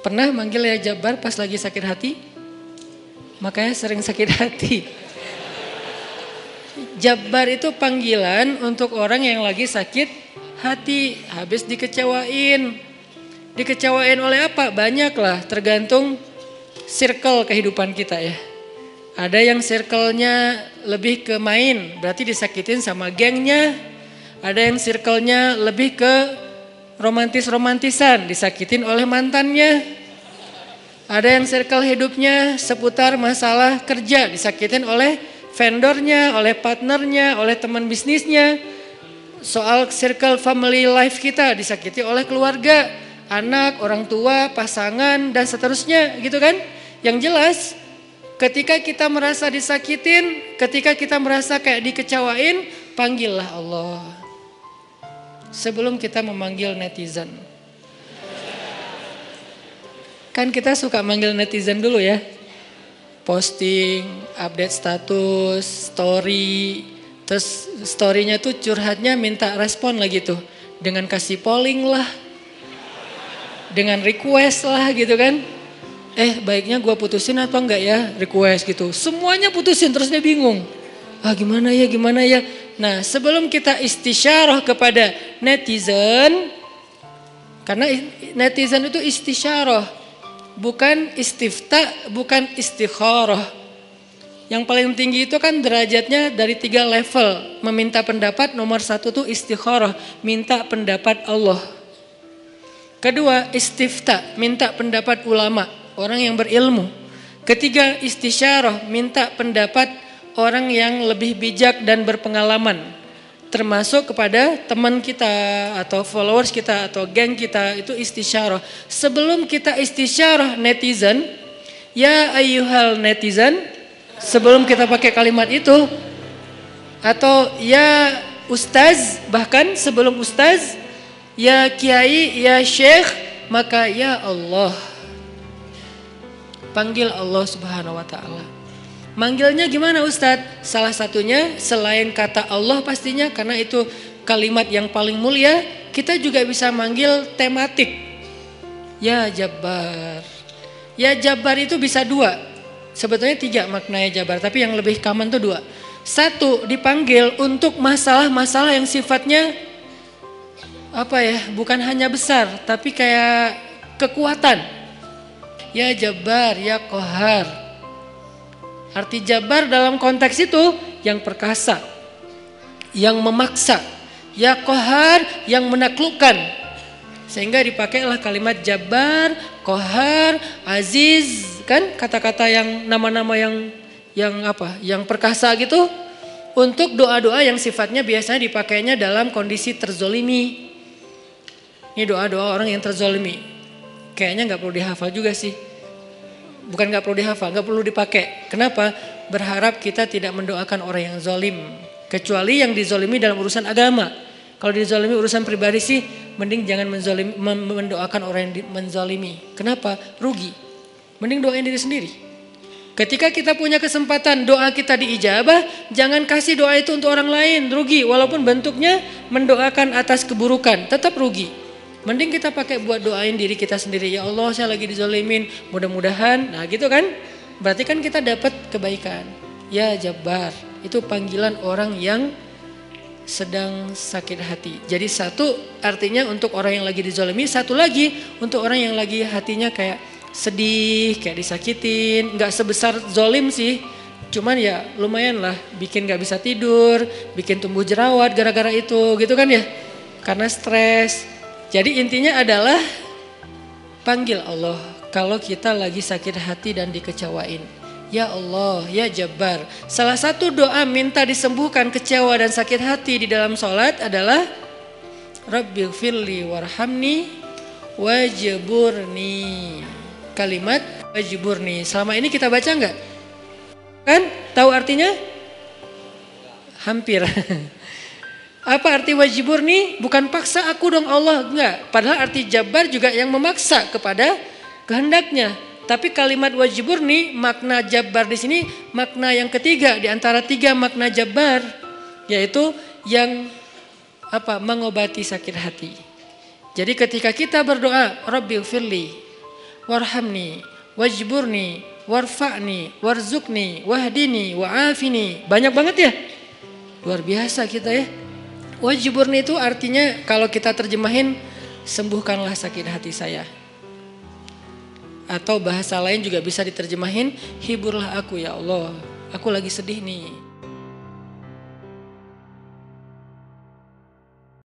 Pernah manggil ya Jabar pas lagi sakit hati? Makanya sering sakit hati. Jabar itu panggilan untuk orang yang lagi sakit hati, habis dikecewain. Dikecewain oleh apa? Banyak lah, tergantung circle kehidupan kita ya. Ada yang circle-nya lebih ke main, berarti disakitin sama gengnya. Ada yang circle-nya lebih ke romantis-romantisan, disakitin oleh mantannya. Ada yang circle hidupnya seputar masalah kerja, disakitin oleh vendornya, oleh partnernya, oleh teman bisnisnya. Soal circle family life kita disakiti oleh keluarga, anak, orang tua, pasangan, dan seterusnya gitu kan. Yang jelas ketika kita merasa disakitin, ketika kita merasa kayak dikecewain, panggillah Allah. Sebelum kita memanggil netizen. Kan kita suka manggil netizen dulu ya. Posting, update status, story. Terus storynya tuh curhatnya minta respon lagi tuh. Dengan kasih polling lah. Dengan request lah gitu kan. Eh baiknya gue putusin atau enggak ya request gitu. Semuanya putusin terus dia bingung. Ah gimana ya gimana ya. Nah sebelum kita istisyarah kepada netizen. Karena netizen itu istisyarah bukan istifta, bukan istikharah. Yang paling tinggi itu kan derajatnya dari tiga level. Meminta pendapat nomor satu tuh istikharah, minta pendapat Allah. Kedua istifta, minta pendapat ulama, orang yang berilmu. Ketiga istisyarah, minta pendapat orang yang lebih bijak dan berpengalaman termasuk kepada teman kita atau followers kita atau geng kita itu istisyarah. Sebelum kita istisyarah netizen, ya ayuhal netizen, sebelum kita pakai kalimat itu atau ya ustaz bahkan sebelum ustaz, ya kiai, ya syekh, maka ya Allah. Panggil Allah Subhanahu wa taala. Manggilnya gimana Ustadz? Salah satunya selain kata Allah pastinya karena itu kalimat yang paling mulia, kita juga bisa manggil tematik. Ya Jabbar. Ya Jabbar itu bisa dua. Sebetulnya tiga maknanya Jabbar, tapi yang lebih common tuh dua. Satu, dipanggil untuk masalah-masalah yang sifatnya apa ya, bukan hanya besar, tapi kayak kekuatan. Ya Jabbar, ya Kohar, Arti jabar dalam konteks itu yang perkasa, yang memaksa, ya kohar yang menaklukkan. Sehingga dipakailah kalimat jabar, kohar, aziz, kan kata-kata yang nama-nama yang yang apa? Yang perkasa gitu untuk doa-doa yang sifatnya biasanya dipakainya dalam kondisi terzolimi. Ini doa-doa orang yang terzolimi. Kayaknya nggak perlu dihafal juga sih bukan nggak perlu dihafal, nggak perlu dipakai. Kenapa? Berharap kita tidak mendoakan orang yang zolim. Kecuali yang dizolimi dalam urusan agama. Kalau dizolimi urusan pribadi sih, mending jangan menzolimi, mendoakan orang yang menzolimi. Kenapa? Rugi. Mending doain diri sendiri. Ketika kita punya kesempatan doa kita diijabah, jangan kasih doa itu untuk orang lain, rugi. Walaupun bentuknya mendoakan atas keburukan, tetap rugi. Mending kita pakai buat doain diri kita sendiri. Ya Allah saya lagi dizolimin. Mudah-mudahan. Nah gitu kan. Berarti kan kita dapat kebaikan. Ya Jabbar. Itu panggilan orang yang sedang sakit hati. Jadi satu artinya untuk orang yang lagi dizolimi. Satu lagi untuk orang yang lagi hatinya kayak sedih. Kayak disakitin. Nggak sebesar zolim sih. Cuman ya lumayan lah bikin gak bisa tidur, bikin tumbuh jerawat gara-gara itu gitu kan ya. Karena stres, jadi intinya adalah panggil Allah kalau kita lagi sakit hati dan dikecewain. Ya Allah, ya Jabbar. Salah satu doa minta disembuhkan kecewa dan sakit hati di dalam sholat adalah Rabbi firli warhamni wajiburni. Kalimat wajiburni. Selama ini kita baca enggak? Kan? Tahu artinya? Hampir. Apa arti wajibur nih? Bukan paksa aku dong Allah, enggak. Padahal arti jabar juga yang memaksa kepada kehendaknya. Tapi kalimat wajibur nih makna jabar di sini makna yang ketiga di antara tiga makna jabar yaitu yang apa mengobati sakit hati. Jadi ketika kita berdoa Rabbil firli warhamni, wajburni, warfa'ni, warzukni, wahdini, wa'afini. Banyak banget ya? Luar biasa kita ya. Wajburni itu artinya kalau kita terjemahin sembuhkanlah sakit hati saya. Atau bahasa lain juga bisa diterjemahin hiburlah aku ya Allah. Aku lagi sedih nih.